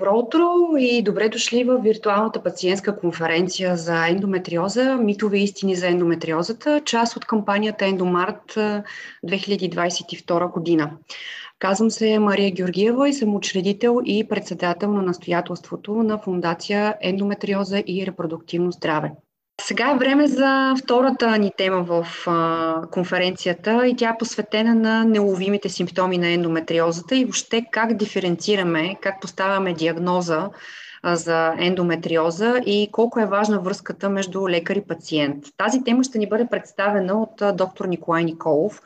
Добро утро и добре дошли в виртуалната пациентска конференция за ендометриоза Митове истини за ендометриозата, част от кампанията Ендомарт 2022 година. Казвам се Мария Георгиева и съм учредител и председател на настоятелството на Фундация Ендометриоза и репродуктивно здраве. Сега е време за втората ни тема в а, конференцията и тя е посветена на неуловимите симптоми на ендометриозата и въобще как диференцираме, как поставяме диагноза а, за ендометриоза и колко е важна връзката между лекар и пациент. Тази тема ще ни бъде представена от а, доктор Николай Николов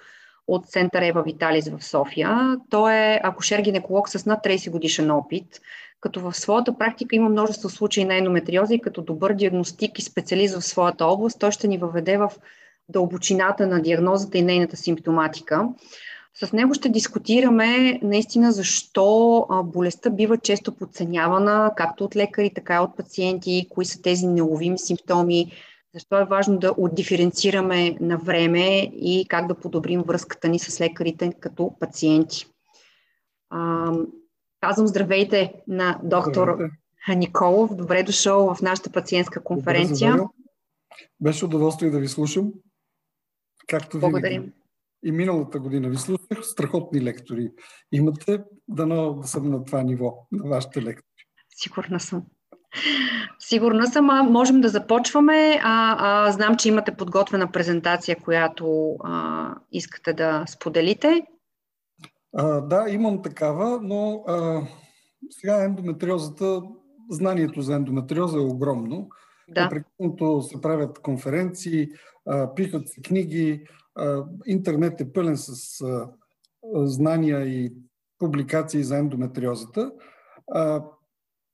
от Център Ева Виталис в София. Той е акушер-гинеколог с над 30 годишен опит като в своята практика има множество случаи на ендометриоза и като добър диагностик и специалист в своята област, той ще ни въведе в дълбочината на диагнозата и нейната симптоматика. С него ще дискутираме наистина защо болестта бива често подценявана, както от лекари, така и от пациенти, кои са тези неуловими симптоми, защо е важно да отдиференцираме на време и как да подобрим връзката ни с лекарите като пациенти. Казвам здравейте на доктор здравейте. Николов. Добре дошъл в нашата пациентска конференция. Добре, Беше удоволствие да ви слушам. Както Благодарим. Винаги. И миналата година ви слушах. Страхотни лектори имате. Дано да съм на това ниво, на вашите лектори. Сигурна съм. Сигурна съм, а можем да започваме. А, а, знам, че имате подготвена презентация, която а, искате да споделите. А, да, имам такава, но а, сега ендометриозата, знанието за ендометриоза е огромно. Да. Непрекъснато се правят конференции, а, пишат се книги, а, интернет е пълен с а, знания и публикации за ендометриозата. А,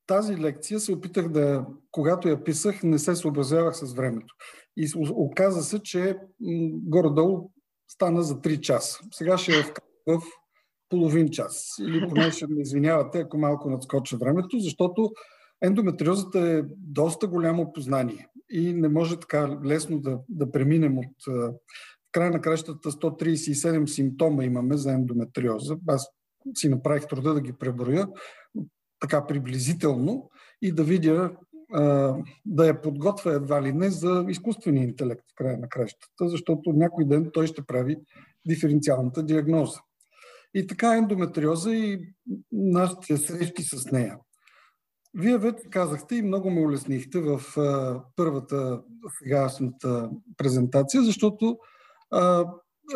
тази лекция се опитах да, когато я писах, не се съобразявах с времето. И оказа се, че горе-долу стана за 3 часа. Сега ще я в половин час. Или поне ще ме извинявате, ако малко надскоча времето, защото ендометриозата е доста голямо познание и не може така лесно да, да преминем от... В край на кращата 137 симптома имаме за ендометриоза. Аз си направих труда да ги преброя така приблизително и да видя да я подготвя едва ли не за изкуствения интелект в края на кращата, защото някой ден той ще прави диференциалната диагноза. И така ендометриоза и нашите срещи с нея. Вие вече казахте и много ме улеснихте в а, първата сегашната презентация, защото а,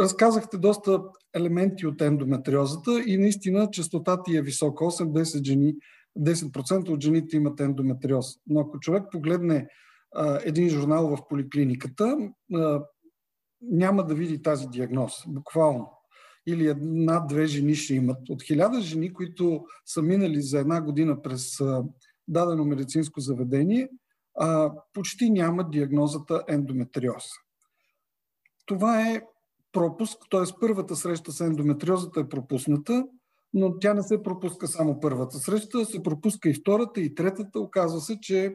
разказахте доста елементи от ендометриозата и наистина частотата е висока. 8-10 жени, 10% от жените имат ендометриоз. Но ако човек погледне а, един журнал в поликлиниката, а, няма да види тази диагноз. Буквално или една-две жени ще имат. От хиляда жени, които са минали за една година през дадено медицинско заведение, почти няма диагнозата ендометриоз. Това е пропуск, т.е. първата среща с ендометриозата е пропусната, но тя не се пропуска само първата среща, се пропуска и втората, и третата. Оказва се, че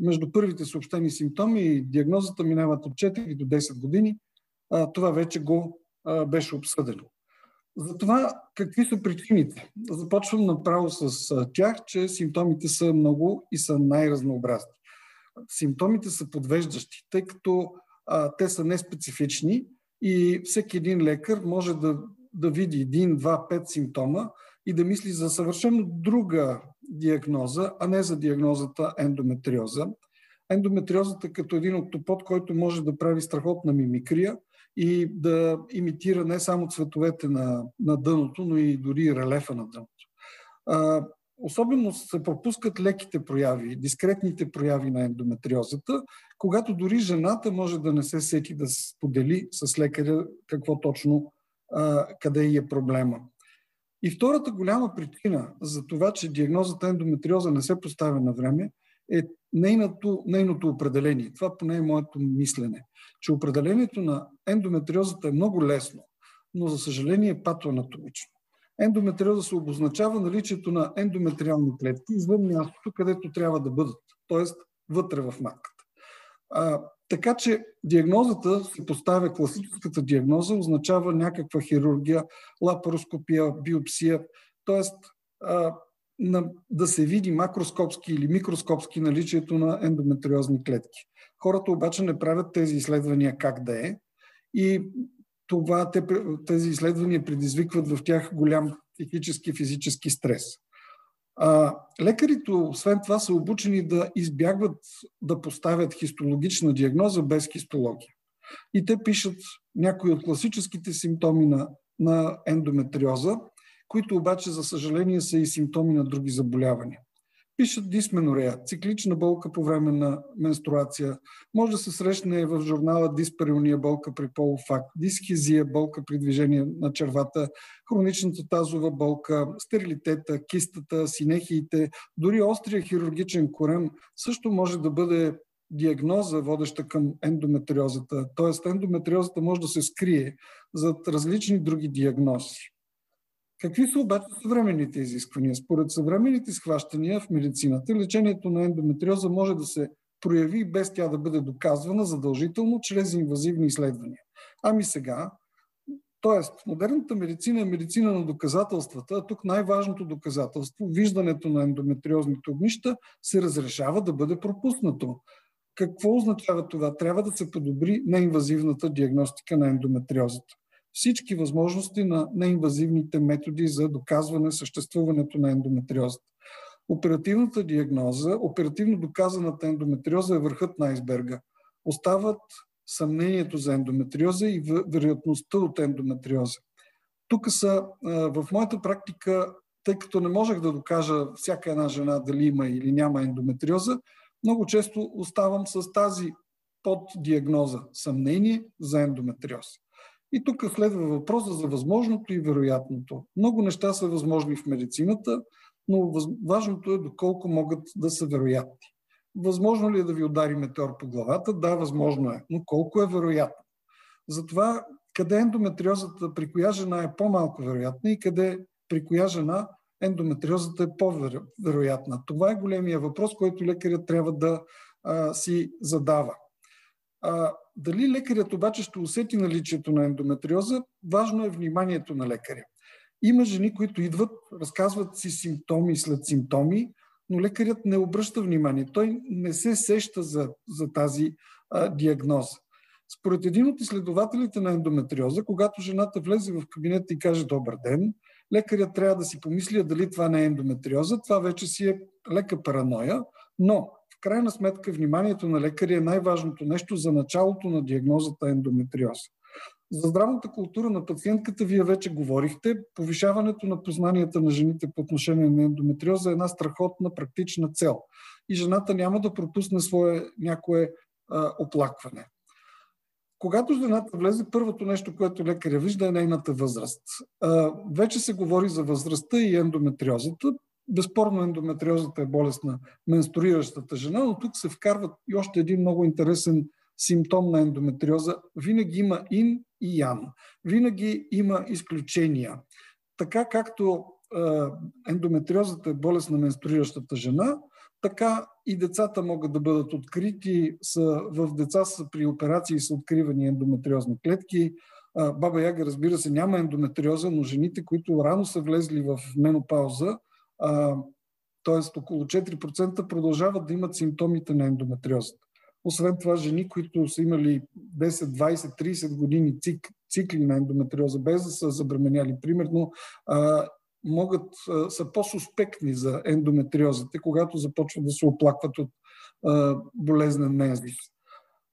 между първите съобщени симптоми и диагнозата минават от 4 до 10 години. Това вече го беше обсъдено. Затова какви са причините? Започвам направо с тях, че симптомите са много и са най-разнообразни. Симптомите са подвеждащи, тъй като а, те са неспецифични и всеки един лекар може да, да види един, два, пет симптома и да мисли за съвършено друга диагноза, а не за диагнозата ендометриоза. Ендометриозата като един октопод, който може да прави страхотна мимикрия – и да имитира не само цветовете на, на дъното, но и дори релефа на дъното. А, особено се пропускат леките прояви, дискретните прояви на ендометриозата, когато дори жената може да не се сети да сподели с лекаря какво точно, а, къде е проблема. И втората голяма причина за това, че диагнозата ендометриоза не се поставя на време, е нейното, нейното определение. Това поне е моето мислене, че определението на ендометриозата е много лесно, но за съжаление е патоанатомично. Ендометриоза се обозначава наличието на ендометриални клетки извън мястото, където трябва да бъдат, т.е. вътре в матката. А, така че диагнозата се поставя, класическата диагноза означава някаква хирургия, лапароскопия, биопсия, т.е. на, да се види макроскопски или микроскопски наличието на ендометриозни клетки. Хората обаче не правят тези изследвания как да е и това, те, тези изследвания предизвикват в тях голям психически, физически стрес. А, лекарите, освен това, са обучени да избягват да поставят хистологична диагноза без хистология. И те пишат някои от класическите симптоми на, на ендометриоза, които обаче, за съжаление, са и симптоми на други заболявания. Пишат дисменорея, циклична болка по време на менструация. Може да се срещне в журнала диспериония болка при полуфакт, дисхизия, болка при движение на червата, хроничната тазова болка, стерилитета, кистата, синехиите, дори острия хирургичен корем също може да бъде диагноза, водеща към ендометриозата. Тоест ендометриозата може да се скрие зад различни други диагнози. Какви са обаче съвременните изисквания? Според съвременните схващания в медицината, лечението на ендометриоза може да се прояви без тя да бъде доказвана задължително чрез инвазивни изследвания. Ами сега, Тоест, модерната медицина е медицина на доказателствата, а тук най-важното доказателство, виждането на ендометриозните огнища, се разрешава да бъде пропуснато. Какво означава това? Трябва да се подобри неинвазивната диагностика на ендометриозата всички възможности на неинвазивните методи за доказване съществуването на ендометриозата. Оперативната диагноза, оперативно доказаната ендометриоза е върхът на айсберга. Остават съмнението за ендометриоза и вероятността от ендометриоза. Тук са, в моята практика, тъй като не можех да докажа всяка една жена дали има или няма ендометриоза, много често оставам с тази поддиагноза съмнение за ендометриоз. И тук следва въпроса за възможното и вероятното. Много неща са възможни в медицината, но важното е доколко могат да са вероятни. Възможно ли е да ви удари метеор по главата? Да, възможно е. Но колко е вероятно? Затова къде ендометриозата при коя жена е по-малко вероятна и къде при коя жена ендометриозата е по-вероятна? Това е големия въпрос, който лекарят трябва да а, си задава. А, дали лекарят обаче ще усети наличието на ендометриоза, важно е вниманието на лекаря. Има жени, които идват, разказват си симптоми след симптоми, но лекарят не обръща внимание. Той не се сеща за, за тази а, диагноза. Според един от изследователите на ендометриоза, когато жената влезе в кабинета и каже добър ден, лекарят трябва да си помисли дали това не е ендометриоза. Това вече си е лека параноя, но крайна сметка вниманието на лекаря е най-важното нещо за началото на диагнозата ендометриоз. За здравната култура на пациентката вие вече говорихте. Повишаването на познанията на жените по отношение на ендометриоза е една страхотна практична цел. И жената няма да пропусне свое някое а, оплакване. Когато жената влезе, първото нещо, което лекаря вижда е нейната възраст. А, вече се говори за възрастта и ендометриозата. Безспорно ендометриозата е болест на менструиращата жена, но тук се вкарват и още един много интересен симптом на ендометриоза. Винаги има ин и ян. Винаги има изключения. Така както ендометриозата е болест на менструиращата жена, така и децата могат да бъдат открити. Са, в деца са при операции са откривани ендометриозни клетки. Баба Яга, разбира се, няма ендометриоза, но жените, които рано са влезли в менопауза, т.е. около 4% продължават да имат симптомите на ендометриозата. Освен това, жени, които са имали 10, 20, 30 години цик, цикли на ендометриоза, без да са забременяли, примерно, могат, са по-суспектни за ендометриозата, когато започват да се оплакват от а, болезнен мензис.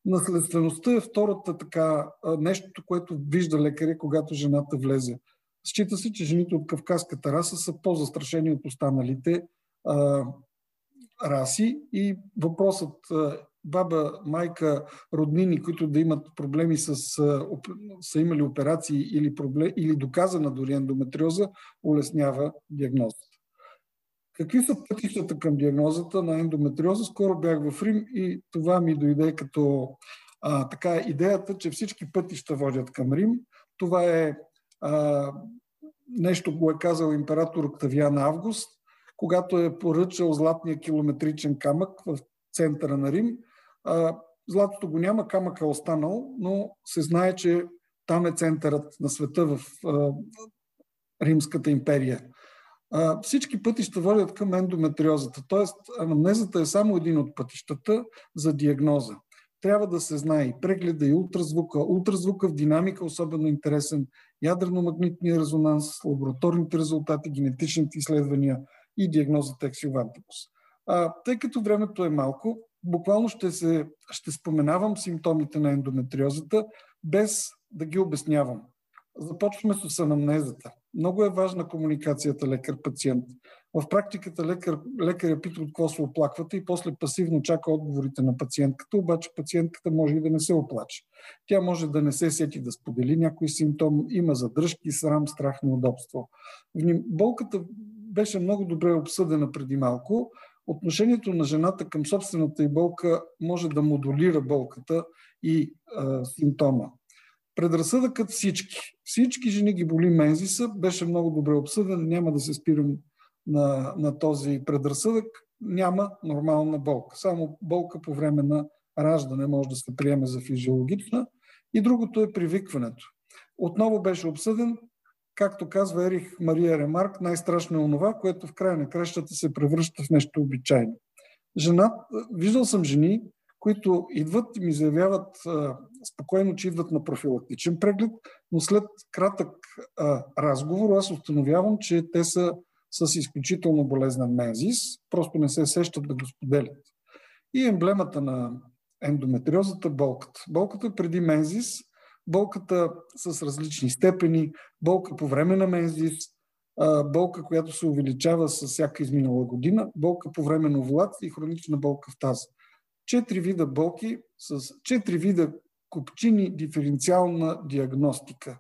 Наследствеността е втората така, нещото, което вижда лекаря, когато жената влезе Счита се, че жените от кавказската раса са по-застрашени от останалите а, раси и въпросът а, баба, майка, роднини, които да имат проблеми с, а, са имали операции или, проблем, или доказана дори ендометриоза, улеснява диагнозата. Какви са пътищата към диагнозата на ендометриоза? Скоро бях в Рим и това ми дойде като а, така идеята, че всички пътища водят към Рим. Това е а, нещо го е казал император Октавиан Август, когато е поръчал златния километричен камък в центъра на Рим. А, златото го няма, камък е останал, но се знае, че там е центърът на света в а, Римската империя. А, всички пътища водят към ендометриозата, т.е. анамнезата е само един от пътищата за диагноза. Трябва да се знае и прегледа, и ултразвука. Ултразвука в динамика особено интересен, ядрено-магнитния резонанс, лабораторните резултати, генетичните изследвания и диагнозата ексилвантипус. А, тъй като времето е малко, буквално ще, се, ще споменавам симптомите на ендометриозата, без да ги обяснявам. Започваме с анамнезата. Много е важна комуникацията лекар-пациент. В практиката лекар, лекаря пита от какво се оплаквате и после пасивно чака отговорите на пациентката, обаче пациентката може и да не се оплаче. Тя може да не се сети да сподели някой симптом, има задръжки, срам, страх, неудобство. Болката беше много добре обсъдена преди малко. Отношението на жената към собствената и болка може да модулира болката и а, симптома. Предразсъдъкът всички. Всички жени ги боли мензиса, беше много добре обсъден, няма да се спирам на, на този предразсъдък. Няма нормална болка. Само болка по време на раждане може да се приеме за физиологична. И другото е привикването. Отново беше обсъден, както казва Ерих Мария Ремарк, най-страшно е онова, което в края на кращата се превръща в нещо обичайно. Жена, виждал съм жени, които идват и ми заявяват а, спокойно, че идват на профилактичен преглед, но след кратък а, разговор аз установявам, че те са с изключително болезнен мензис, просто не се сещат да го споделят. И емблемата на ендометриозата – болката. Болката преди мензис, болката с различни степени, болка по време на мензис, болка, която се увеличава с всяка изминала година, болка по време на овулация и хронична болка в таза четири вида болки с четири вида копчини диференциална диагностика.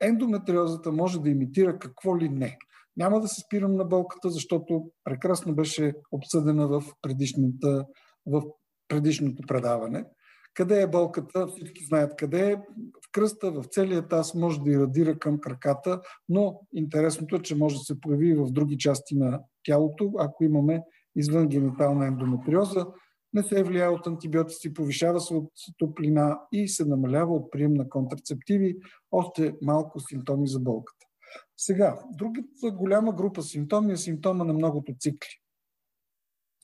Ендометриозата може да имитира какво ли не. Няма да се спирам на болката, защото прекрасно беше обсъдена в, в предишното предаване. Къде е болката? Всички знаят къде е. В кръста, в целия таз може да ирадира към краката, но интересното е, че може да се появи и в други части на тялото, ако имаме извън генитална ендометриоза не се влияе от антибиотици, повишава се от топлина и се намалява от прием на контрацептиви, още малко симптоми за болката. Сега, другата голяма група симптоми е симптома на многото цикли.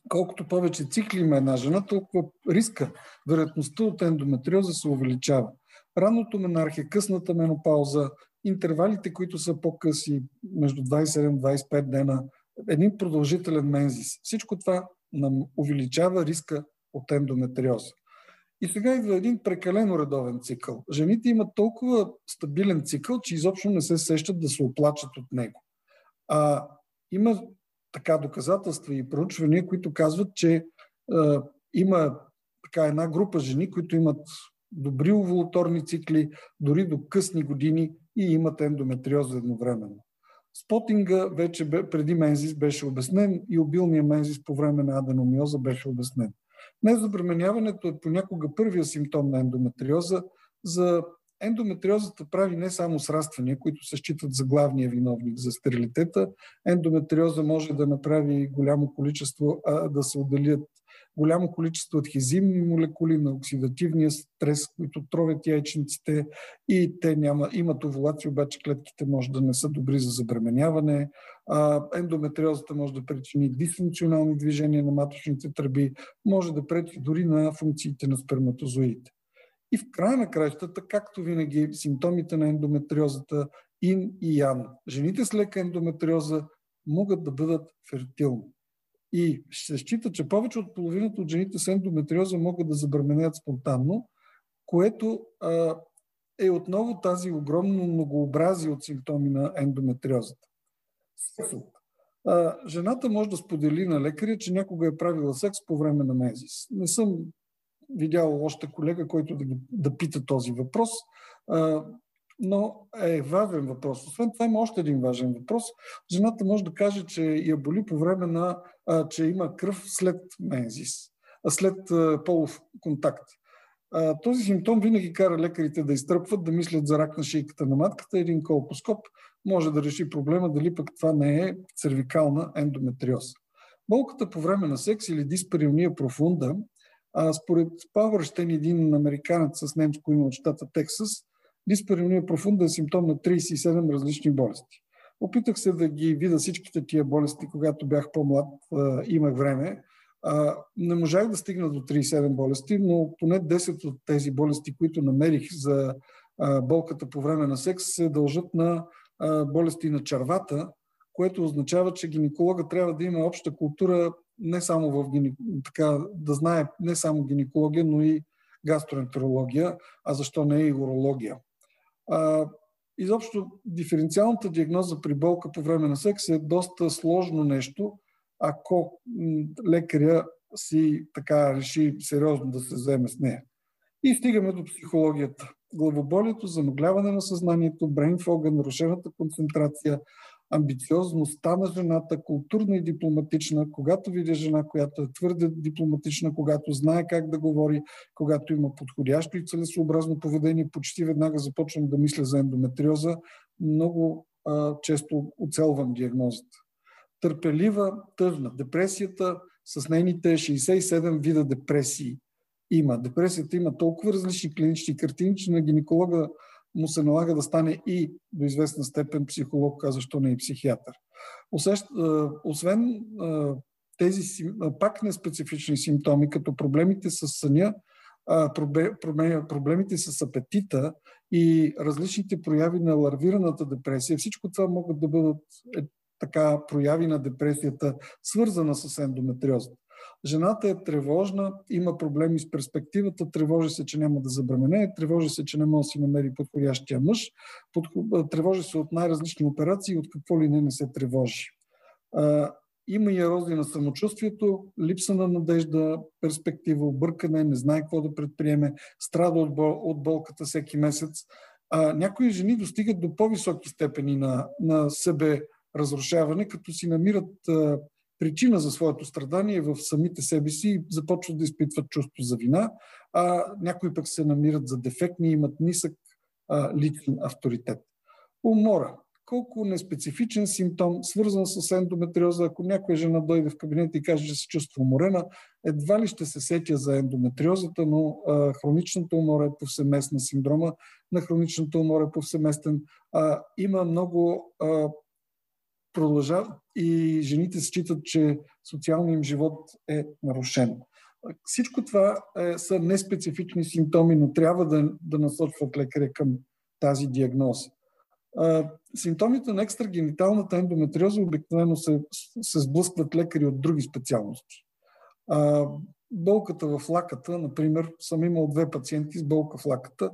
Колкото повече цикли има една жена, толкова риска, вероятността от ендометриоза се увеличава. Ранното менархия, късната менопауза, интервалите, които са по-къси, между 27-25 дена, един продължителен мензис. Всичко това нам увеличава риска от ендометриоза. И сега идва един прекалено редовен цикъл. Жените имат толкова стабилен цикъл, че изобщо не се сещат да се оплачат от него. А, има така доказателства и проучвания, които казват, че а, има така една група жени, които имат добри овулаторни цикли, дори до късни години и имат ендометриоза едновременно. Спотинга вече преди мензис беше обяснен и обилния мензис по време на аденомиоза беше обяснен. Незабременяването е понякога първия симптом на ендометриоза. За ендометриозата прави не само сраствания, които се считат за главния виновник за стерилитета. Ендометриоза може да направи голямо количество, а, да се отделят голямо количество адхезивни молекули на оксидативния стрес, които тровят яйчниците и те няма, имат овулация, обаче клетките може да не са добри за забременяване. А, ендометриозата може да причини дисфункционални движения на маточните тръби, може да пречи дори на функциите на сперматозоидите. И в края на краищата, както винаги, симптомите на ендометриозата ин и ян. Жените с лека ендометриоза могат да бъдат фертилни. И се счита, че повече от половината от жените с ендометриоза могат да забременеят спонтанно, което а, е отново тази огромно многообразие от симптоми на ендометриозата. А, жената може да сподели на лекаря, че някога е правила секс по време на мезис. Не съм видял още колега, който да, да пита този въпрос. А, но е важен въпрос. Освен това има още един важен въпрос. Жената може да каже, че я боли по време на, а, че има кръв след мензис, а след а, полов контакт. А, този симптом винаги кара лекарите да изтръпват, да мислят за рак на шийката на матката. Един колпоскоп може да реши проблема дали пък това не е цервикална ендометриоза. Болката по време на секс или диспериония профунда, а, според Павърщен, един американец с немско име от щата Тексас, Дисперония профунда е симптом на 37 различни болести. Опитах се да ги видя всичките тия болести, когато бях по-млад, имах време. Не можах да стигна до 37 болести, но поне 10 от тези болести, които намерих за болката по време на секс, се дължат на болести на червата, което означава, че гинеколога трябва да има обща култура не само в така, да знае не само гинекология, но и гастроентерология, а защо не и урология. А, изобщо диференциалната диагноза при болка по време на секс е доста сложно нещо, ако лекаря си така реши сериозно да се вземе с нея. И стигаме до психологията. Главоболието, замъгляване на съзнанието, брейнфога, нарушената концентрация, амбициозността на жената, културна и дипломатична, когато видя жена, която е твърде дипломатична, когато знае как да говори, когато има подходящо и целесообразно поведение, почти веднага започвам да мисля за ендометриоза. Много а, често оцелвам диагнозата. Търпелива, тъжна. Депресията с нейните 67 вида депресии има. Депресията има толкова различни клинични картини, че на гинеколога му се налага да стане и до известна степен психолог, а защо не и психиатър. Освен тези пак неспецифични симптоми, като проблемите с съня, проблемите с апетита и различните прояви на ларвираната депресия, всичко това могат да бъдат е, така прояви на депресията, свързана с ендометриозата. Жената е тревожна, има проблеми с перспективата, тревожи се, че няма да забремене, тревожи се, че не може да си намери подходящия мъж, тревожи се от най-различни операции, от какво ли не не се тревожи. Има и ерозия на самочувствието, липса на надежда, перспектива, объркане, не знае какво да предприеме, страда от, от болката всеки месец. А, някои жени достигат до по-високи степени на, на себе разрушаване, като си намират а, причина за своето страдание в самите себе си и започват да изпитват чувство за вина, а някои пък се намират за дефектни и имат нисък а, личен авторитет. Умора. Колко неспецифичен симптом, свързан с ендометриоза, ако някоя жена дойде в кабинета и каже, че се чувства уморена, едва ли ще се сетя за ендометриозата, но а, хроничната умора е повсеместна, синдрома на хроничната умора е повсеместен. А, има много а, продължават и жените считат, че социалният им живот е нарушен. Всичко това е, са неспецифични симптоми, но трябва да, да насочват лекаря към тази диагноза. Симптомите на екстрагениталната ендометриоза обикновено се, се сблъскват лекари от други специалности. А, болката в лаката, например, съм имал две пациенти с болка в лаката,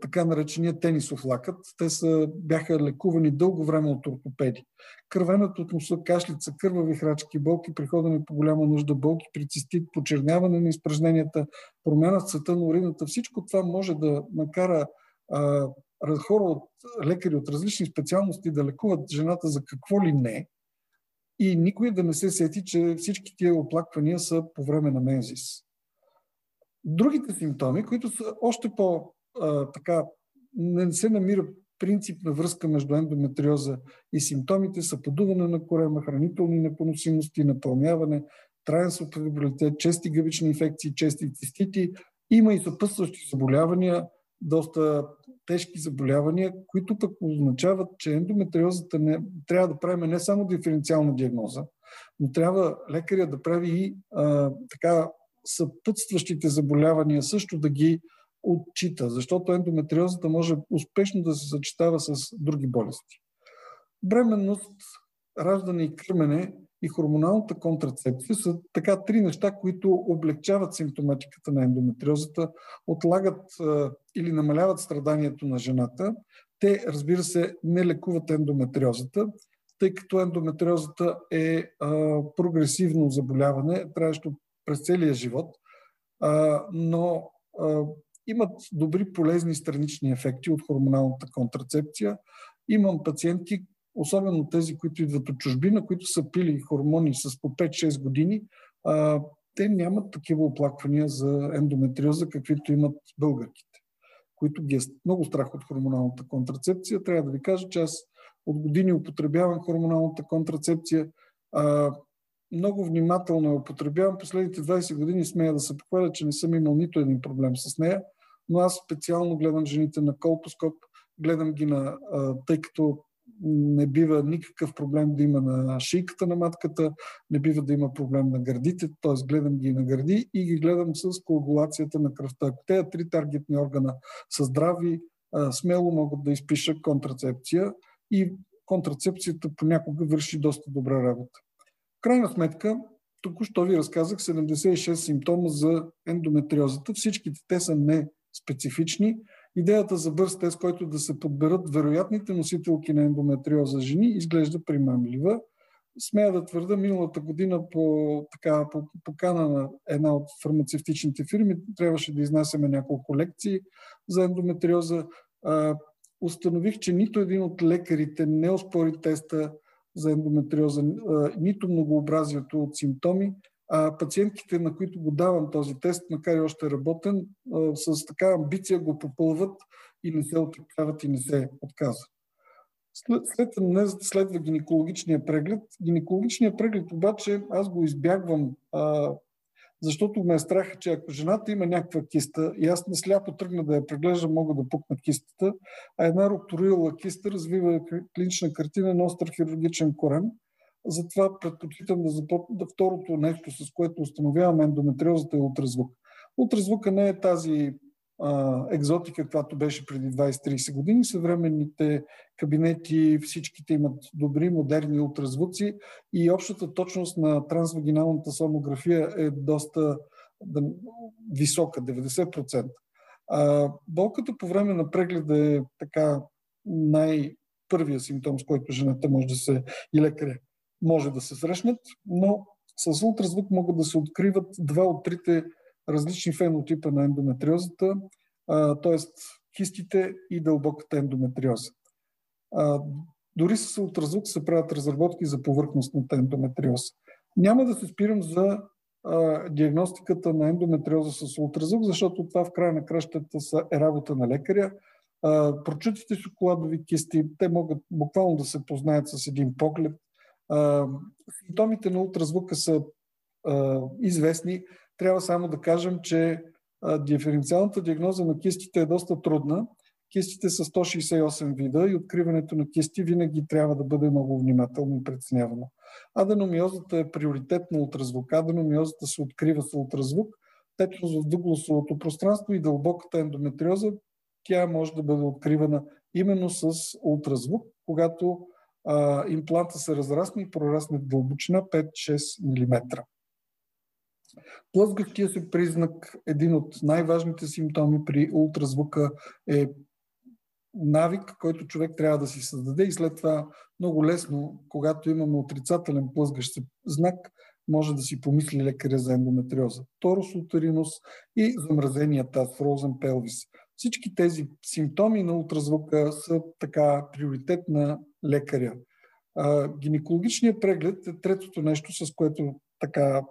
така наречения тенисов лакът. Те са, бяха лекувани дълго време от ортопеди. Кървенето от носа, кашлица, кървави храчки, болки при ходене по голяма нужда, болки при цистит, почерняване на изпражненията, промяна в цвета на урината. Всичко това може да накара а, хора от лекари от различни специалности да лекуват жената за какво ли не, и никой да не се сети, че всички тия оплаквания са по време на мензис. Другите симптоми, които са още по така, не се намира принципна връзка между ендометриоза и симптомите са подуване на корема, хранителни непоносимости, напълняване, траен субфибрилитет, чести гъбични инфекции, чести цистити. Има и съпътстващи заболявания, доста тежки заболявания, които пък означават, че ендометриозата не, трябва да правим не само диференциална диагноза, но трябва лекаря да прави и а, така съпътстващите заболявания също да ги отчита, защото ендометриозата може успешно да се съчетава с други болести. Бременност, раждане и кърмене и хормоналната контрацепция са така три неща, които облегчават симптоматиката на ендометриозата, отлагат а, или намаляват страданието на жената. Те, разбира се, не лекуват ендометриозата, тъй като ендометриозата е а, прогресивно заболяване, трябващо през целия живот, а, но имат добри полезни странични ефекти от хормоналната контрацепция. Имам пациенти, особено тези, които идват от чужбина, които са пили хормони с по 5-6 години, а, те нямат такива оплаквания за ендометриоза, каквито имат българките, които ги е много страх от хормоналната контрацепция. Трябва да ви кажа, че аз от години употребявам хормоналната контрацепция. А, много внимателно я употребявам. Последните 20 години смея да се похваля, че не съм имал нито един проблем с нея, но аз специално гледам жените на колпоскоп, гледам ги на, тъй като не бива никакъв проблем да има на шийката на матката, не бива да има проблем на гърдите, т.е. гледам ги на гърди и ги гледам с коагулацията на кръвта. Ако тези три таргетни органа са здрави, смело могат да изпишат контрацепция и контрацепцията понякога върши доста добра работа. В крайна сметка, току-що ви разказах 76 симптома за ендометриозата. Всичките те са не специфични. Идеята за бърз тест, който да се подберат вероятните носителки на ендометриоза жени, изглежда примамлива. Смея да твърда, миналата година по, така, по покана на една от фармацевтичните фирми трябваше да изнасяме няколко лекции за ендометриоза. А, установих, че нито един от лекарите не оспори теста за ендометриоза, а, нито многообразието от симптоми, а пациентките, на които го давам този тест, макар и още работен, с така амбиция го попълват и не се отказват и не се отказват. След, след следва гинекологичния преглед. Гинекологичният преглед обаче аз го избягвам, а, защото ме е страх, че ако жената има някаква киста и аз не сляпо тръгна да я преглеждам, мога да пукна кистата, а една рупторила киста развива клинична картина на остър хирургичен корен – затова предпочитам да започна второто нещо, с което установяваме ендометриозата е ултразвук. Ултразвука не е тази а, екзотика, каквато беше преди 20-30 години. Съвременните кабинети, всичките имат добри, модерни ултразвуци и общата точност на трансвагиналната сомография е доста да, висока, 90%. А, болката по време на прегледа е така най-първия симптом, с който жената може да се и лекаря може да се срещнат, но с ултразвук могат да се откриват два от трите различни фенотипа на ендометриозата, т.е. кистите и дълбоката ендометриоза. А, дори с ултразвук се правят разработки за повърхностната ендометриоза. Няма да се спирам за а, диагностиката на ендометриоза с ултразвук, защото това в края на кращата е работа на лекаря. Прочутите шоколадови кисти, те могат буквално да се познаят с един поглед – Симптомите на ултразвука са известни. Трябва само да кажем, че диференциалната диагноза на кистите е доста трудна. Кистите са 168 вида и откриването на кисти винаги трябва да бъде много внимателно и преценявано. Аденомиозата е приоритет на ултразвук. Аденомиозата се открива с ултразвук. Течност в дуглосовото пространство и дълбоката ендометриоза, тя може да бъде откривана именно с ултразвук, когато а, импланта се разрасне и прорасне в дълбочина 5-6 мм. Плъзгащия се признак, един от най-важните симптоми при ултразвука е навик, който човек трябва да си създаде и след това много лесно, когато имаме отрицателен плъзгащ знак, може да си помисли лекаря за ендометриоза. Торос утеринус и замразения таз, фрозен пелвис. Всички тези симптоми на ултразвука са така приоритет на лекаря. Гинекологичният преглед е третото нещо, с което така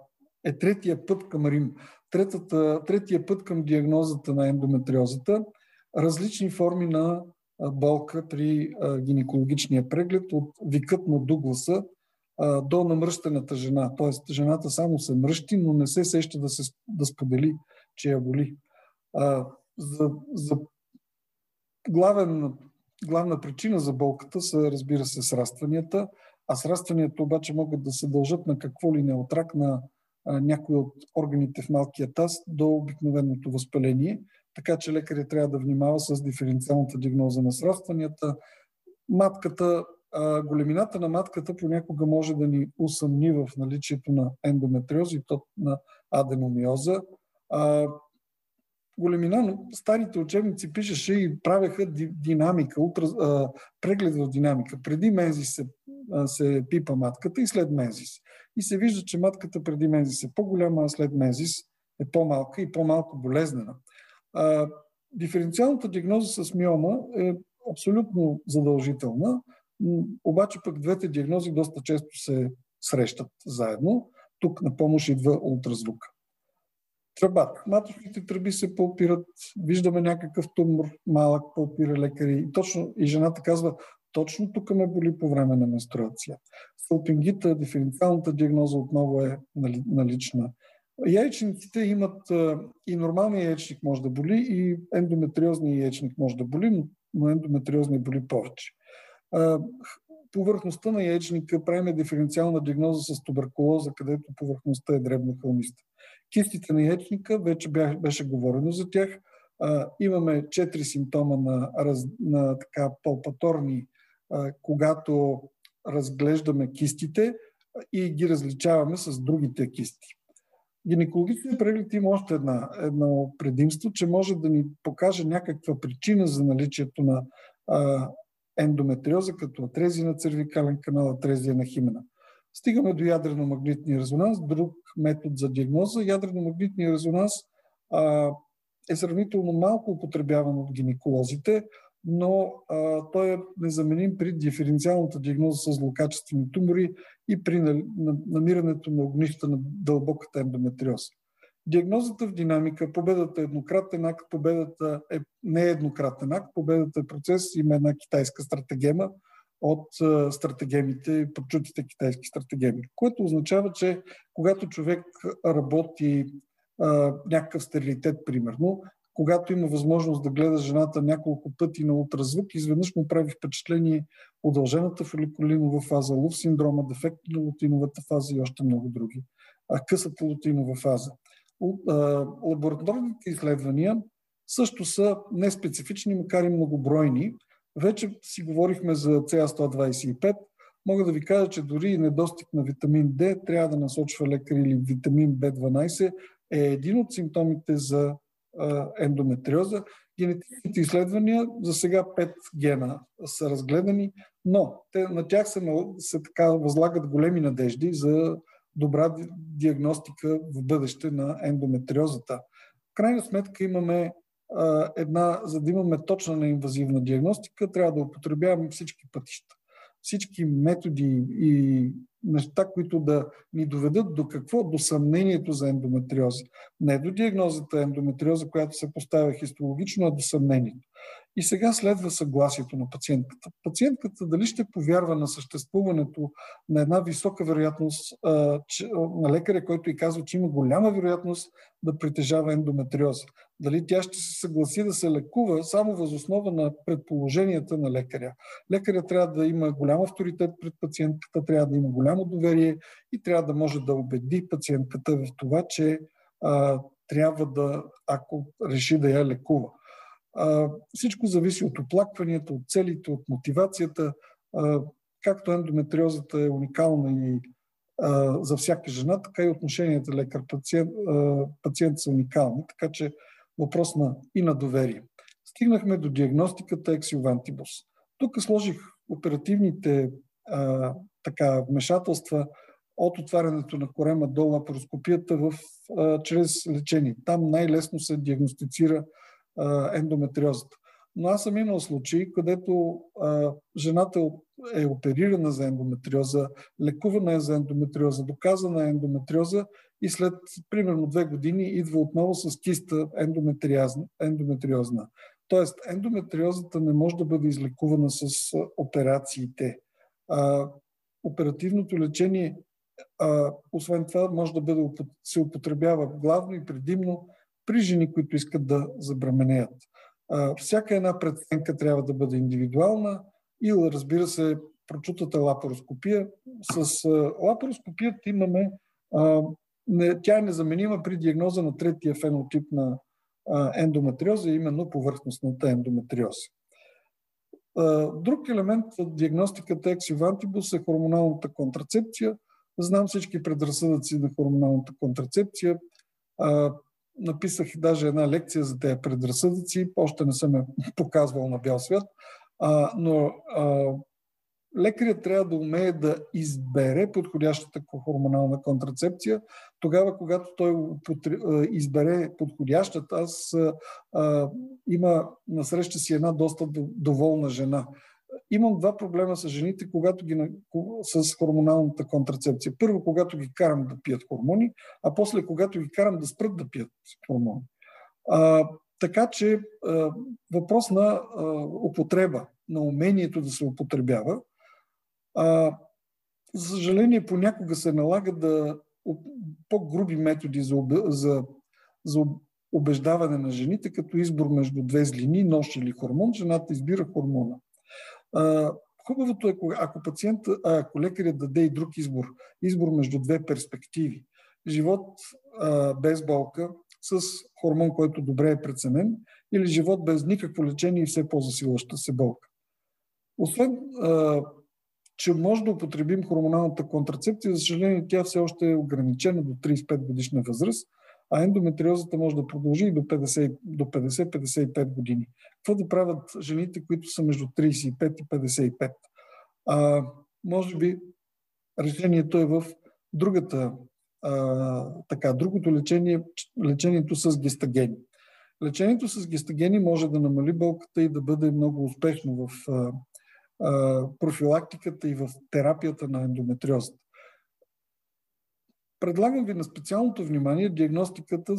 е третия път към Рим. Третата, третия път към диагнозата на ендометриозата. Различни форми на болка при гинекологичния преглед от викът на Дугласа до намръщената жена. Тоест, жената само се мръщи, но не се сеща да, се, да сподели, че я боли. А, за, за главен главна причина за болката са, разбира се, срастванията, а срастванията обаче могат да се дължат на какво ли не от рак на някои от органите в малкия таз до обикновеното възпаление, така че лекарят трябва да внимава с диференциалната диагноза на срастванията. Матката, големината на матката понякога може да ни усъмни в наличието на ендометриоз и то на аденомиоза големина, но старите учебници пишеше и правеха динамика, утра, а, преглед в динамика. Преди мензис се, а, се пипа матката и след мензис. И се вижда, че матката преди мензис е по-голяма, а след мензис е по-малка и по-малко болезнена. А, диференциалната диагноза с миома е абсолютно задължителна, обаче пък двете диагнози доста често се срещат заедно. Тук на помощ идва ултразвука тръбата. Маточните тръби се пълпират, виждаме някакъв тумор, малък, пълпира лекари. И, точно, и жената казва, точно тук ме боли по време на менструация. Салпингита, диференциалната диагноза отново е нали, налична. Яйчниците имат и нормалния яйчник може да боли, и ендометриозния яйчник може да боли, но ендометриозния боли повече. повърхността на яйчника правим диференциална диагноза с туберкулоза, където повърхността е дребно хълмиста. Кистите на яйчника, вече беше говорено за тях. Имаме четири симптома на, раз, на така палпаторни, когато разглеждаме кистите и ги различаваме с другите кисти. Гинекологичният преглед има още една, едно предимство, че може да ни покаже някаква причина за наличието на а, ендометриоза, като атрезия на цервикален канал, атрезия на химена. Стигаме до ядрено-магнитния резонанс, друг метод за диагноза. Ядрено-магнитния резонанс а, е сравнително малко употребяван от гинеколозите, но а, той е незаменим при диференциалната диагноза с злокачествени тумори и при намирането на огнища на дълбоката ендометриоза. Диагнозата в динамика, победата е еднократен акт, победата е не е еднократен акт, победата е процес, има една китайска стратегема от стратегемите, прочутите китайски стратегеми, което означава, че когато човек работи а, някакъв стерилитет, примерно, когато има възможност да гледа жената няколко пъти на ултразвук, изведнъж му прави впечатление удължената фоликулинова фаза, лув синдрома, дефект на лутиновата фаза и още много други. А късата лутинова фаза. Лабораторните изследвания също са неспецифични, макар и многобройни. Вече си говорихме за CA125. Мога да ви кажа, че дори недостиг на витамин D трябва да насочва лекар или витамин B12 е един от симптомите за ендометриоза. Генетичните изследвания за сега 5 гена са разгледани, но те, на тях се, се така възлагат големи надежди за добра диагностика в бъдеще на ендометриозата. В крайна сметка имаме една, за да имаме точна неинвазивна диагностика, трябва да употребяваме всички пътища. Всички методи и неща, които да ни доведат до какво? До съмнението за ендометриоза. Не до диагнозата ендометриоза, която се поставя хистологично, а до съмнението. И сега следва съгласието на пациентката. Пациентката дали ще повярва на съществуването на една висока вероятност а, че, на лекаря, който и казва, че има голяма вероятност да притежава ендометриоза. Дали тя ще се съгласи да се лекува само възоснова на предположенията на лекаря. Лекаря трябва да има голям авторитет пред пациентката, трябва да има голямо доверие и трябва да може да убеди пациентката в това, че а, трябва да, ако реши да я лекува. А, всичко зависи от оплакванията, от целите, от мотивацията. А, както ендометриозата е уникална и а, за всяка жена, така и отношенията лекар-пациент пациент са уникални, така че въпрос на, и на доверие. Стигнахме до диагностиката ексиовантибус. Тук сложих оперативните а, така, вмешателства от отварянето на корема до лапароскопията в, а, чрез лечение. Там най-лесно се диагностицира ендометриозата. Но аз съм имал случаи, където а, жената е оперирана за ендометриоза, лекувана е за ендометриоза, доказана е ендометриоза и след примерно две години идва отново с киста ендометриозна. Тоест, ендометриозата не може да бъде излекувана с операциите. А, оперативното лечение, а, освен това, може да бъде, се употребява главно и предимно при жени, които искат да забременеят. Всяка една преценка трябва да бъде индивидуална и разбира се, прочутата лапароскопия. С лапароскопията имаме, тя е незаменима при диагноза на третия фенотип на ендометриоза, именно повърхностната ендометриоза. Друг елемент от диагностиката ексивантибус е хормоналната контрацепция. Знам всички предразсъдъци на хормоналната контрацепция написах даже една лекция за тези предразсъдъци, още не съм я показвал на бял свят, а, но а, лекарят трябва да умее да избере подходящата хормонална контрацепция. Тогава, когато той избере подходящата, аз а, има насреща си една доста доволна жена имам два проблема с жените, когато ги, с хормоналната контрацепция. Първо, когато ги карам да пият хормони, а после, когато ги карам да спрат да пият хормони. А, така че а, въпрос на а, употреба, на умението да се употребява. А, за съжаление, понякога се налага да по-груби методи за, за, за убеждаване на жените, като избор между две злини, нощ или хормон. Жената избира хормона Хубавото е, ако пациент, ако лекарят даде и друг избор, избор между две перспективи, живот а, без болка, с хормон, който добре е преценен, или живот без никакво лечение и все по-засилваща се болка. Освен, а, че може да употребим хормоналната контрацепция, за съжаление тя все още е ограничена до 35 годишна възраст, а ендометриозата може да продължи и до 50, до 50-55 години. Какво да правят жените, които са между 35 и 55? А, може би решението е в другата, а, така, другото лечение, лечението с гестагени. Лечението с гестагени може да намали болката и да бъде много успешно в а, профилактиката и в терапията на ендометриозата. Предлагам ви на специалното внимание диагностиката,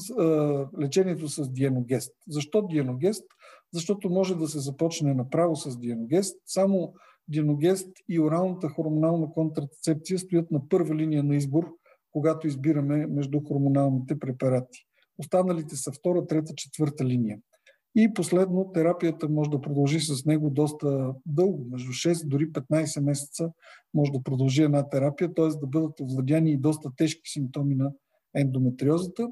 лечението с диеногест. Защо диеногест? Защото може да се започне направо с диеногест. Само диеногест и оралната хормонална контрацепция стоят на първа линия на избор, когато избираме между хормоналните препарати. Останалите са втора, трета, четвърта линия. И последно, терапията може да продължи с него доста дълго, между 6 дори 15 месеца може да продължи една терапия, т.е. да бъдат овладяни и доста тежки симптоми на ендометриозата.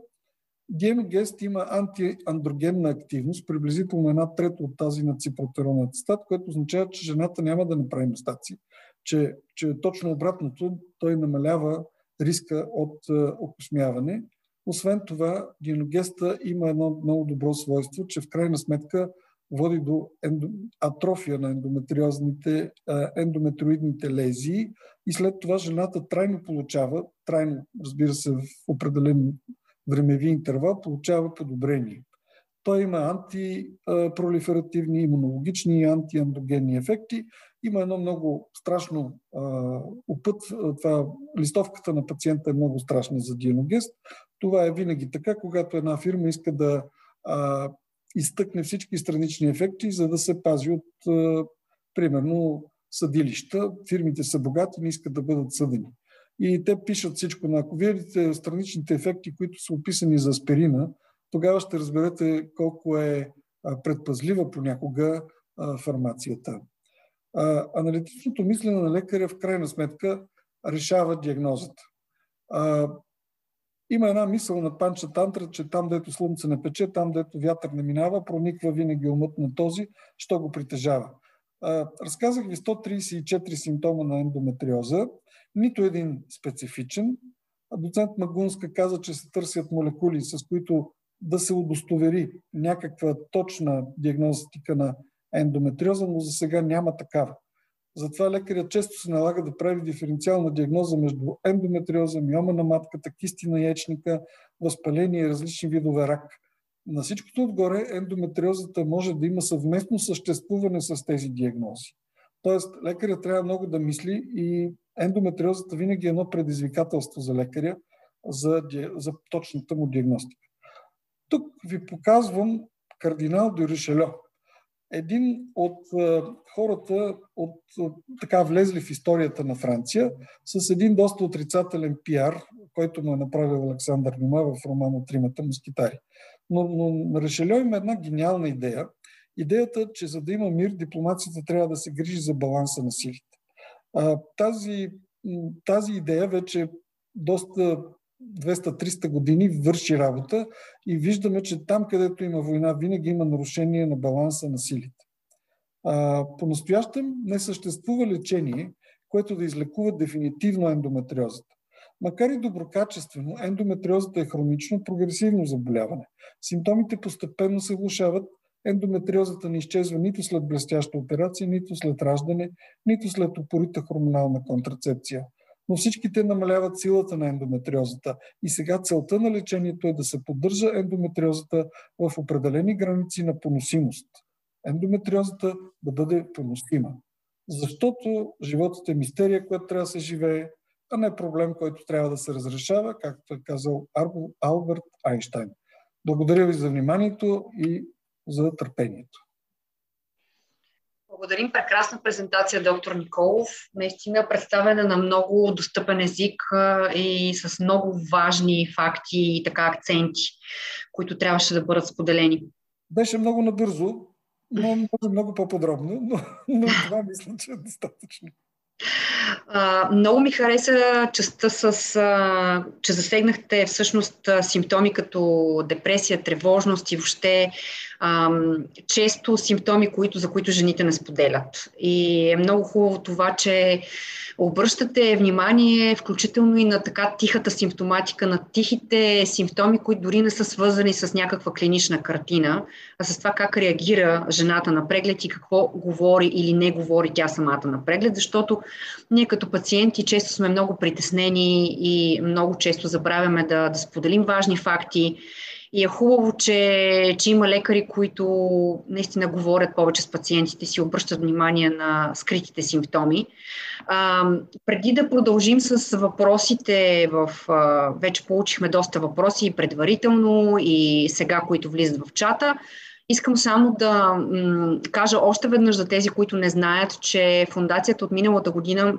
Диеногест има антиандрогенна активност, приблизително една трета от тази на ципротерон ацетат, което означава, че жената няма да направи мастаци, че, че точно обратното, той намалява риска от е, окосмяване освен това, диеногеста има едно много добро свойство, че в крайна сметка води до атрофия на ендометриозните, ендометроидните лезии и след това жената трайно получава, трайно, разбира се, в определен времеви интервал, получава подобрение. Той има антипролиферативни, имунологични и антиандогенни ефекти. Има едно много страшно опът. Това, листовката на пациента е много страшна за диеногест. Това е винаги така, когато една фирма иска да а, изтъкне всички странични ефекти, за да се пази от, а, примерно, съдилища. Фирмите са богати, не искат да бъдат съдени. И те пишат всичко. Но ако видите страничните ефекти, които са описани за аспирина, тогава ще разберете колко е предпазлива понякога фармацията. Аналитичното мислене на лекаря в крайна сметка решава диагнозата. Има една мисъл на Панча Тантра, че там, дето слънце не пече, там, дето вятър не минава, прониква винаги умът на този, що го притежава. Разказах ви 134 симптома на ендометриоза, нито един специфичен. Доцент Магунска каза, че се търсят молекули, с които да се удостовери някаква точна диагностика на ендометриоза, но за сега няма такава. Затова лекарят често се налага да прави диференциална диагноза между ендометриоза, миома на матката, кисти на яичника, възпаление и различни видове рак. На всичкото отгоре ендометриозата може да има съвместно съществуване с тези диагнози. Тоест, лекарят трябва много да мисли и ендометриозата винаги е едно предизвикателство за лекаря за, за точната му диагностика. Тук ви показвам кардинал Дюришельо един от е, хората, от, така влезли в историята на Франция, с един доста отрицателен пиар, който му е направил Александър Нима в романа Тримата москитари. Но, но на Решелио има една гениална идея. Идеята, че за да има мир, дипломацията трябва да се грижи за баланса на силите. А, тази, тази идея вече доста 200-300 години върши работа и виждаме, че там, където има война, винаги има нарушение на баланса на силите. по-настоящем не съществува лечение, което да излекува дефинитивно ендометриозата. Макар и доброкачествено, ендометриозата е хронично прогресивно заболяване. Симптомите постепенно се влушават, ендометриозата не изчезва нито след блестяща операция, нито след раждане, нито след упорита хормонална контрацепция – но всички те намаляват силата на ендометриозата. И сега целта на лечението е да се поддържа ендометриозата в определени граници на поносимост. Ендометриозата да бъде поносима. Защото животът е мистерия, която трябва да се живее, а не проблем, който трябва да се разрешава, както е казал Алберт Айнштайн. Благодаря ви за вниманието и за търпението. Благодарим. Прекрасна презентация, доктор Николов. Наистина представена на много достъпен език и с много важни факти и така акценти, които трябваше да бъдат споделени. Беше много набързо. но може много по-подробно, но, но това мисля, че е достатъчно. Много ми хареса частта с, а, че засегнахте всъщност симптоми като депресия, тревожност и въобще а, често симптоми, които, за които жените не споделят. И е много хубаво това, че обръщате внимание включително и на така тихата симптоматика, на тихите симптоми, които дори не са свързани с някаква клинична картина, с това как реагира жената на преглед и какво говори или не говори тя самата на преглед, защото ние като пациенти често сме много притеснени и много често забравяме да, да споделим важни факти и е хубаво, че, че има лекари, които наистина говорят повече с пациентите си, обръщат внимание на скритите симптоми. А, преди да продължим с въпросите, в, а, вече получихме доста въпроси и предварително, и сега, които влизат в чата. Искам само да м- кажа още веднъж за тези, които не знаят, че фундацията от миналата година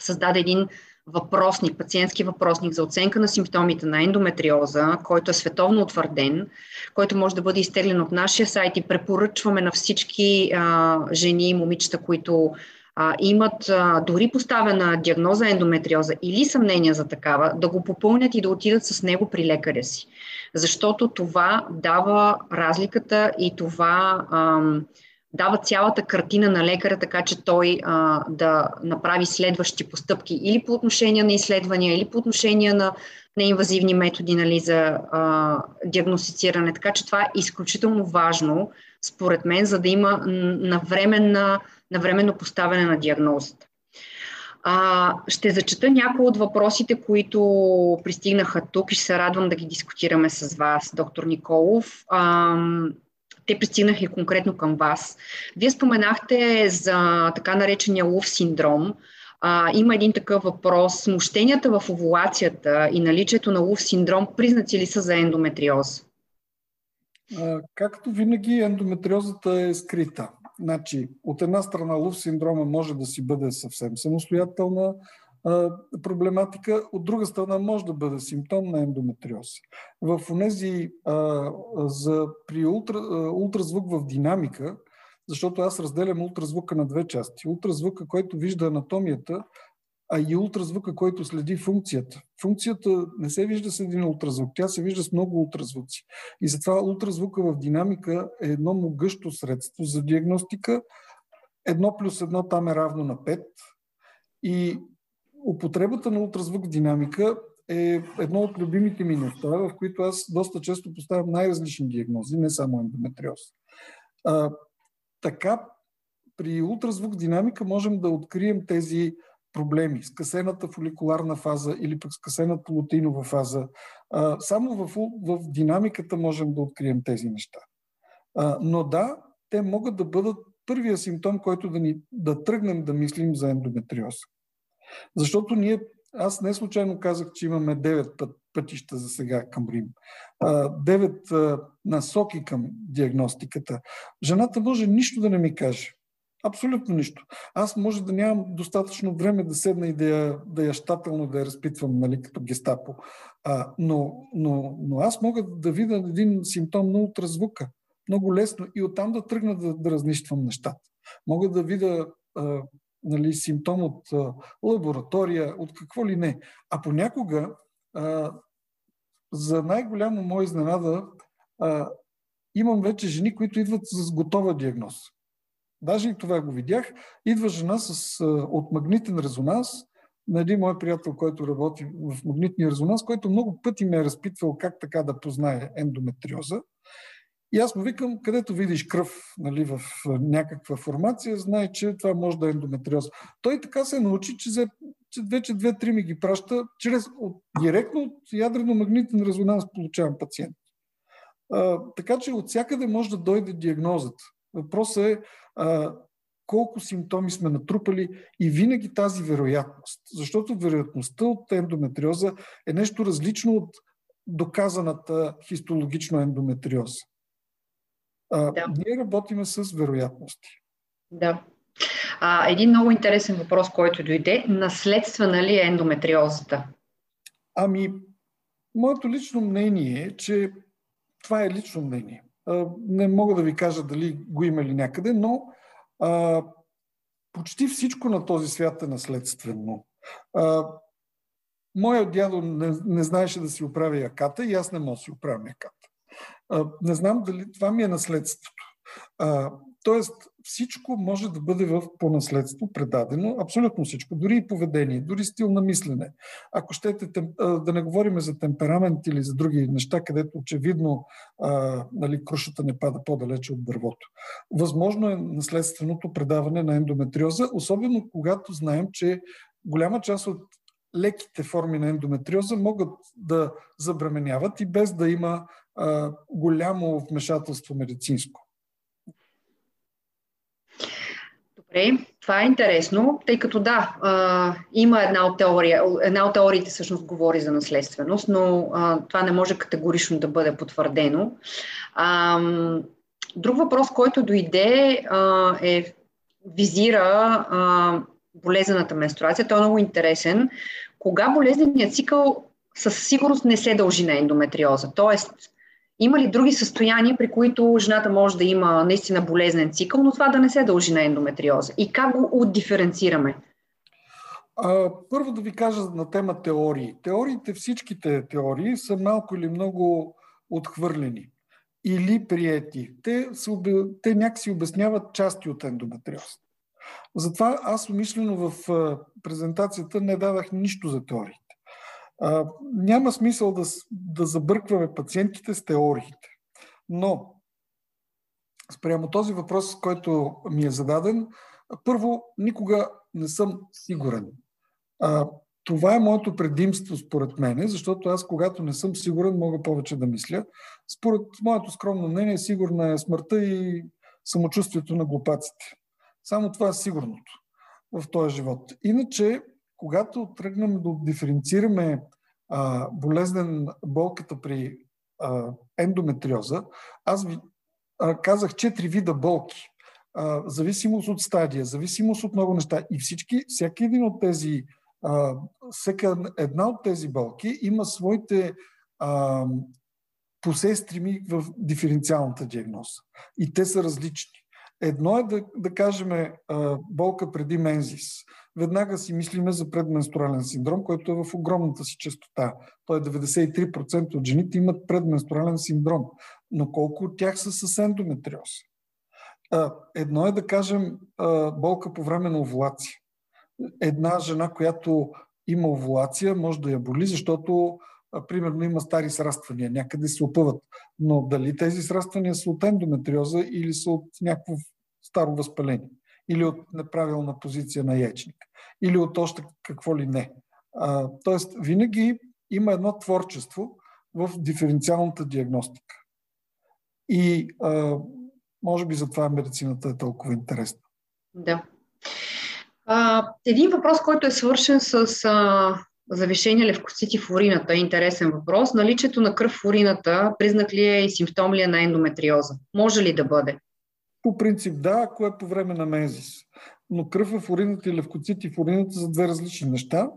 създаде един въпросник, пациентски въпросник за оценка на симптомите на ендометриоза, който е световно утвърден, който може да бъде изтеглен от нашия сайт и препоръчваме на всички а, жени и момичета, които а, имат а, дори поставена диагноза ендометриоза или съмнение за такава, да го попълнят и да отидат с него при лекаря си. Защото това дава разликата и това ам, дава цялата картина на лекаря, така че той а, да направи следващи постъпки или по отношение на изследвания, или по отношение на неинвазивни методи нали, за а, диагностициране. Така че това е изключително важно, според мен, за да има навременна, навременно поставяне на диагнозата. А, ще зачета някои от въпросите, които пристигнаха тук и ще се радвам да ги дискутираме с вас, доктор Николов. А, те пристигнаха и конкретно към вас. Вие споменахте за така наречения лов синдром. А, има един такъв въпрос. Смущенията в овулацията и наличието на лов синдром признаци ли са за ендометриоз? А, както винаги, ендометриозата е скрита. Значи, от една страна лов синдрома може да си бъде съвсем самостоятелна, проблематика, от друга страна може да бъде симптом на ендометриоз. В онези за, при ултра, ултразвук в динамика, защото аз разделям ултразвука на две части. Ултразвука, който вижда анатомията, а и ултразвука, който следи функцията. Функцията не се вижда с един ултразвук, тя се вижда с много ултразвуци. И затова ултразвука в динамика е едно могъщо средство за диагностика. Едно плюс едно там е равно на 5. И употребата на ултразвук динамика е едно от любимите ми неща, в които аз доста често поставям най-различни диагнози, не само ендометриоз. А, така, при ултразвук динамика можем да открием тези проблеми, скъсената фоликуларна фаза или пък скъсената лутинова фаза. Само в, в динамиката можем да открием тези неща. Но да, те могат да бъдат първия симптом, който да, ни, да тръгнем да мислим за ендометриоз. Защото ние, аз не случайно казах, че имаме 9 път, пътища за сега към Рим. 9 насоки към диагностиката. Жената може нищо да не ми каже. Абсолютно нищо. Аз може да нямам достатъчно време да седна и да я, да я щателно да я разпитвам, нали, като гестапо. А, но, но, но аз мога да видя един симптом на ултразвука. Много лесно и оттам да тръгна да, да разнищвам нещата. Мога да видя а, нали, симптом от а, лаборатория, от какво ли не. А понякога, а, за най-голямо мое изненада, а, имам вече жени, които идват с готова диагноз. Даже и това го видях. Идва жена с, от магнитен резонанс, на един мой приятел, който работи в магнитния резонанс, който много пъти ме е разпитвал как така да познае ендометриоза. И аз му викам, където видиш кръв нали, в някаква формация, знае, че това може да е ендометриоз. Той така се научи, че, за, че вече две-три ми ги праща, чрез, от, директно от ядрено-магнитен резонанс получавам пациент. А, така че от всякъде може да дойде диагнозата. Въпросът е а, колко симптоми сме натрупали и винаги тази вероятност. Защото вероятността от ендометриоза е нещо различно от доказаната хистологично ендометриоза. А, да. Ние работиме с вероятности. Да. А, един много интересен въпрос, който дойде. Наследствена ли е ендометриозата? Ами, моето лично мнение е, че това е лично мнение. Не мога да ви кажа дали го има ли някъде, но а, почти всичко на този свят е наследствено. А, моят дядо не, не знаеше да си оправя яката и аз не мога да си оправя яката. А, не знам дали това ми е наследството. А, тоест, всичко може да бъде в, по наследство предадено, абсолютно всичко, дори и поведение, дори стил на мислене. Ако щете да не говорим за темперамент или за други неща, където очевидно а, нали, крушата не пада по-далече от дървото. Възможно е наследственото предаване на ендометриоза, особено когато знаем, че голяма част от леките форми на ендометриоза могат да забременяват и без да има а, голямо вмешателство медицинско. Добре, това е интересно, тъй като да, а, има една от, теория, една от теориите всъщност говори за наследственост, но а, това не може категорично да бъде потвърдено. А, друг въпрос, който дойде а, е визира а, болезнената менструация. Той е много интересен. Кога болезненият цикъл със сигурност не се дължи на ендометриоза? Тоест, има ли други състояния, при които жената може да има наистина болезнен цикъл, но това да не се дължи на ендометриоза? И как го отдиференцираме? А, първо да ви кажа на тема теории. Теориите, всичките теории са малко или много отхвърлени или приети. Те, се, те някакси обясняват части от ендометриоз. Затова аз умишлено в презентацията не дадах нищо за теории. А, няма смисъл да, да забъркваме пациентите с теориите. Но, спрямо този въпрос, който ми е зададен, първо, никога не съм сигурен. А, това е моето предимство, според мен, защото аз, когато не съм сигурен, мога повече да мисля. Според моето скромно мнение, сигурна е смъртта и самочувствието на глупаците. Само това е сигурното в този живот. Иначе, когато тръгнем да диференцираме а, болезнен болката при а, ендометриоза, аз ви а, казах четири вида болки. А, зависимост от стадия, зависимост от много неща. И всички, всеки един от тези, а, всека една от тези болки има своите а, посестрими в диференциалната диагноза. И те са различни. Едно е да, да кажем болка преди мензис. Веднага си мислиме за предменструален синдром, който е в огромната си частота. Той е 93% от жените имат предменструален синдром. Но колко от тях са с ендометриоз? Едно е да кажем болка по време на овулация. Една жена, която има овулация, може да я боли, защото примерно има стари сраствания, някъде се опъват. Но дали тези сраствания са от ендометриоза или са от някакво старо възпаление? Или от неправилна позиция на яичник? Или от още какво ли не? А, тоест, винаги има едно творчество в диференциалната диагностика. И а, може би затова медицината е толкова интересна. Да. А, един въпрос, който е свършен с а, завишение левкоцити в урината, е интересен въпрос. Наличието на кръв в урината признак ли е и симптом ли е на ендометриоза? Може ли да бъде? По принцип да, ако е по време на мензис. Но кръв в урината и левкоцити в урината са две различни неща.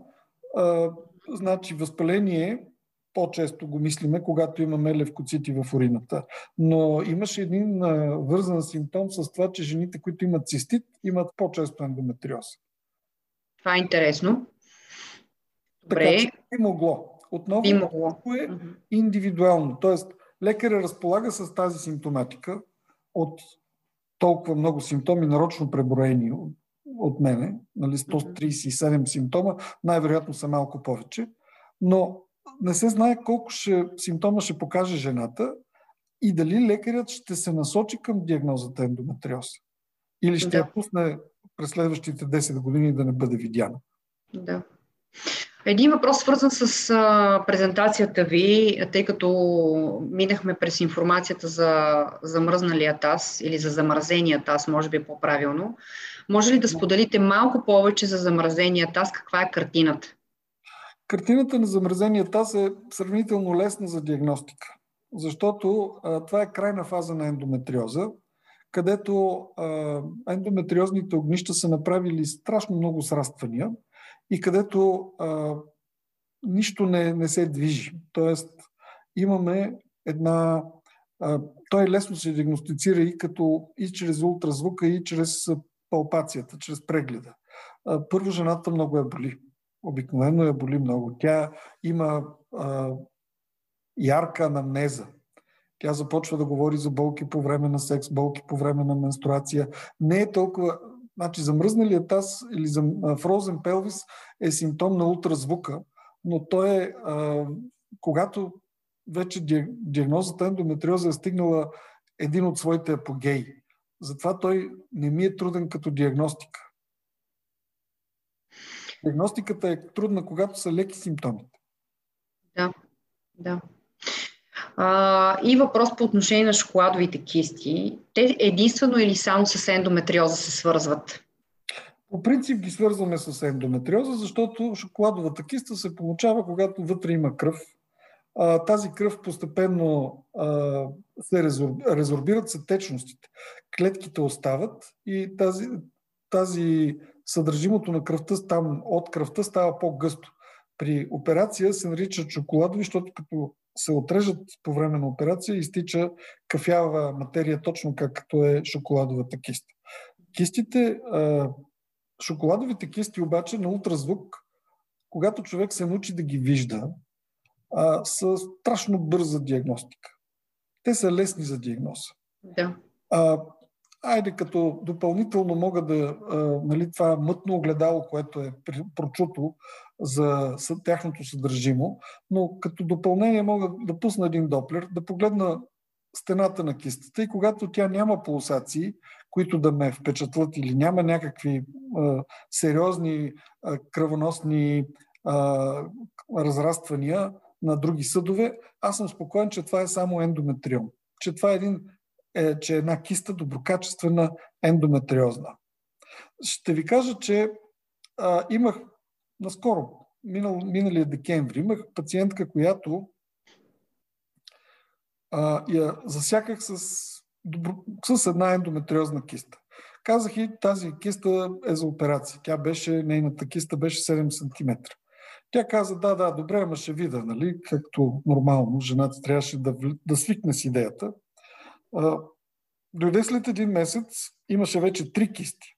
А, значи възпаление по-често го мислиме, когато имаме левкоцити в урината. Но имаше един а, вързан симптом с това, че жените, които имат цистит, имат по-често ендометриоз. Това е интересно. Добре. Така че би могло. Отново би могло. е индивидуално. Тоест, лекаря разполага с тази симптоматика от толкова много симптоми, нарочно преброени от, мене, нали, 137 симптома, най-вероятно са малко повече, но не се знае колко ще, симптома ще покаже жената и дали лекарят ще се насочи към диагнозата ендометриоз. Или ще да. я пусне през следващите 10 години да не бъде видяна. Да. Един въпрос, свързан с а, презентацията ви, тъй като минахме през информацията за замръзналия таз или за замразения таз, може би е по-правилно. Може ли да споделите малко повече за замразения таз? Каква е картината? Картината на замразения таз е сравнително лесна за диагностика, защото а, това е крайна фаза на ендометриоза, където а, ендометриозните огнища са направили страшно много сраствания – и където а, нищо не, не се движи. Тоест, имаме една той лесно се диагностицира и, като, и чрез ултразвука, и чрез палпацията, чрез прегледа. Първо, жената много я боли. Обикновено я боли много. Тя има а, ярка анамнеза. Тя започва да говори за болки по време на секс, болки по време на менструация. Не е толкова... Значи замръзналият таз или фрозен пелвис е симптом на ултразвука, но той е, когато вече диагнозата ендометриоза е стигнала един от своите апогеи. Затова той не ми е труден като диагностика. Диагностиката е трудна, когато са леки симптомите. Да, да. А, и въпрос по отношение на шоколадовите кисти. Те единствено или само с ендометриоза се свързват? По принцип ги свързваме с ендометриоза, защото шоколадовата киста се получава, когато вътре има кръв. А, тази кръв постепенно а, се резорбират се течностите. Клетките остават и тази, тази съдържимото на кръвта там, от кръвта става по-гъсто. При операция се нарича шоколадови, защото като се отрежат по време на операция, изтича кафява материя, точно както е шоколадовата киста. Кистите, шоколадовите кисти обаче на ултразвук, когато човек се научи да ги вижда, са страшно бърза диагностика. Те са лесни за диагноза. Да. А, айде като допълнително мога да, нали, това мътно огледало, което е прочуто за тяхното съдържимо, но като допълнение мога да пусна един доплер, да погледна стената на кистата и когато тя няма пулсации, които да ме впечатлят или няма някакви а, сериозни а, кръвоносни а, разраствания на други съдове, аз съм спокоен, че това е само ендометриум. Че това е един е, че една киста доброкачествена ендометриозна. Ще ви кажа, че а, имах наскоро, минал, миналия декември, имах пациентка, която а, я засяках с, добро, с една ендометриозна киста. Казах и тази киста е за операция. Тя беше, нейната киста беше 7 см. Тя каза, да, да, добре, ама ще вида, нали, както нормално жената трябваше да, да свикне с идеята. Дойде след един месец, имаше вече три кисти.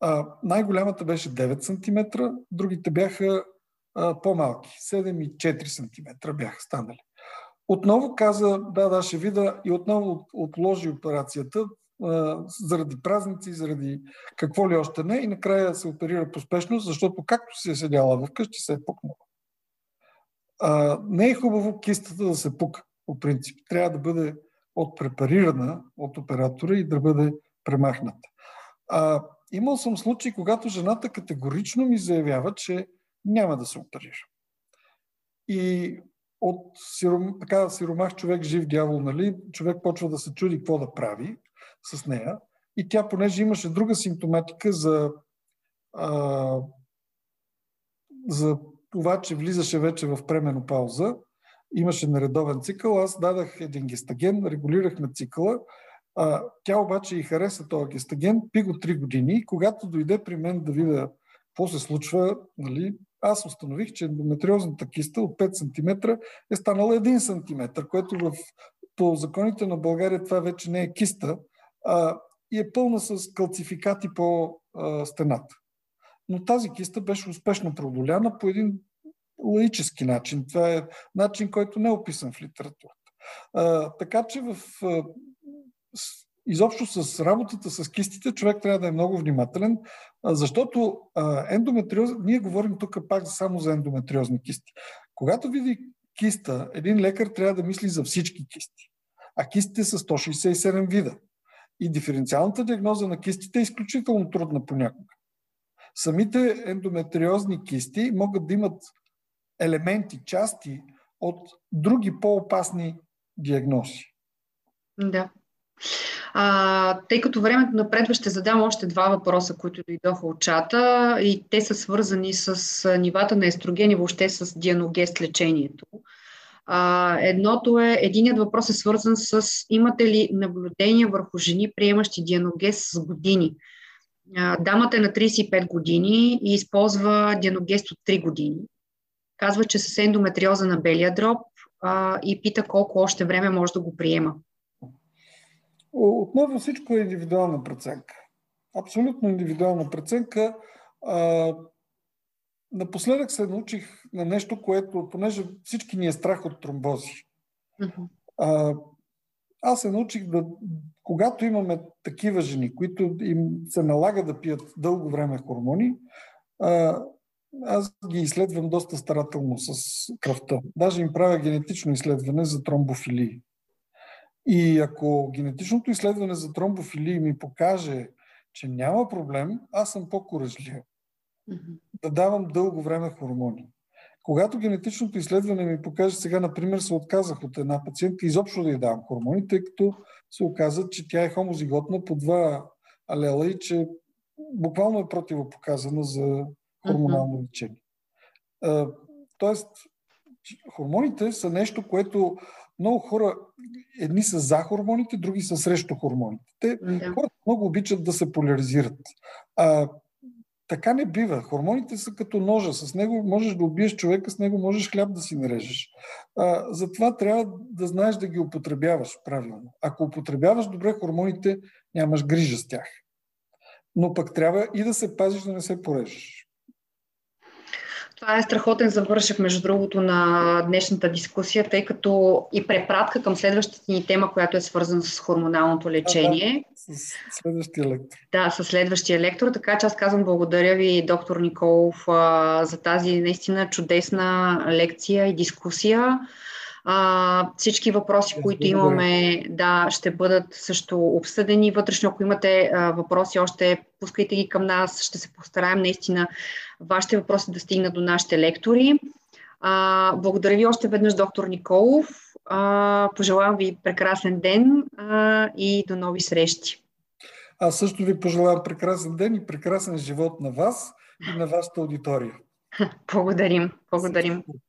А, най-голямата беше 9 см, другите бяха а, по-малки, 7 и 4 см бяха станали. Отново каза, да, да, ще вида и отново отложи операцията а, заради празници, заради какво ли още не и накрая се оперира поспешно, защото както си е седяла вкъщи, се е пукнала. А, не е хубаво кистата да се пука, по принцип. Трябва да бъде отпрепарирана от оператора и да бъде премахната. А, имал съм случаи, когато жената категорично ми заявява, че няма да се оперира. И от сиром, така сиромах човек жив дявол, нали, човек почва да се чуди какво да прави с нея. И тя, понеже имаше друга симптоматика за, а, за това, че влизаше вече в пременопауза, имаше нередовен цикъл, аз дадах един гестаген, регулирахме цикъла. А, тя обаче и хареса този гестаген, пи го 3 години когато дойде при мен да видя какво се случва, нали, аз установих, че ендометриозната киста от 5 см е станала 1 см, което в, по законите на България това вече не е киста, а, и е пълна с калцификати по а, стената. Но тази киста беше успешно преодоляна по един лаически начин. Това е начин, който не е описан в литературата. А, така че в, а, с, изобщо с работата с кистите човек трябва да е много внимателен, а, защото а, ендометриоз, ние говорим тук пак само за ендометриозни кисти. Когато види киста, един лекар трябва да мисли за всички кисти. А кистите са 167 вида. И диференциалната диагноза на кистите е изключително трудна понякога. Самите ендометриозни кисти могат да имат елементи, части от други по-опасни диагнози. Да. А, тъй като времето напредва, ще задам още два въпроса, които дойдоха от чата и те са свързани с нивата на естроген и въобще с дианогест лечението. А, едното е, единият въпрос е свързан с имате ли наблюдение върху жени, приемащи дианогест с години? А, дамата е на 35 години и използва дианогест от 3 години. Казва, че с ендометриоза на белия дроб а, и пита колко още време може да го приема. Отново всичко е индивидуална преценка. Абсолютно индивидуална преценка. А, напоследък се научих на нещо, което, понеже всички ни е страх от тромбози. Uh-huh. А, аз се научих да, когато имаме такива жени, които им се налага да пият дълго време хормони, а, аз ги изследвам доста старателно с кръвта. Даже им правя генетично изследване за тромбофилии. И ако генетичното изследване за тромбофилии ми покаже, че няма проблем, аз съм по-коражлив. Mm-hmm. Да давам дълго време хормони. Когато генетичното изследване ми покаже, сега, например, се отказах от една пациентка изобщо да й давам хормони, тъй като се оказа, че тя е хомозиготна по два алела и че буквално е противопоказана за хормонално лечение. Тоест, хормоните са нещо, което много хора, едни са за хормоните, други са срещу хормоните. Те да. хората много обичат да се поляризират. А, така не бива. Хормоните са като ножа. С него можеш да убиеш човека, с него можеш хляб да си нарежеш. А, затова трябва да знаеш да ги употребяваш правилно. Ако употребяваш добре хормоните, нямаш грижа с тях. Но пък трябва и да се пазиш да не се порежеш. Това е страхотен завършък, между другото, на днешната дискусия, тъй като и препратка към следващата ни тема, която е свързана с хормоналното лечение. Да, да, с следващия лектор. Да, с следващия лектор. Така че аз казвам благодаря ви, доктор Николов, за тази наистина чудесна лекция и дискусия. А, всички въпроси, които имаме, да, ще бъдат също обсъдени вътрешно. Ако имате а, въпроси, още пускайте ги към нас. Ще се постараем наистина вашите въпроси да стигнат до нашите лектори. А, благодаря ви още веднъж, доктор Николов. А, пожелавам ви прекрасен ден а, и до нови срещи. Аз също ви пожелавам прекрасен ден и прекрасен живот на вас и на вашата аудитория. Благодарим. Благодарим.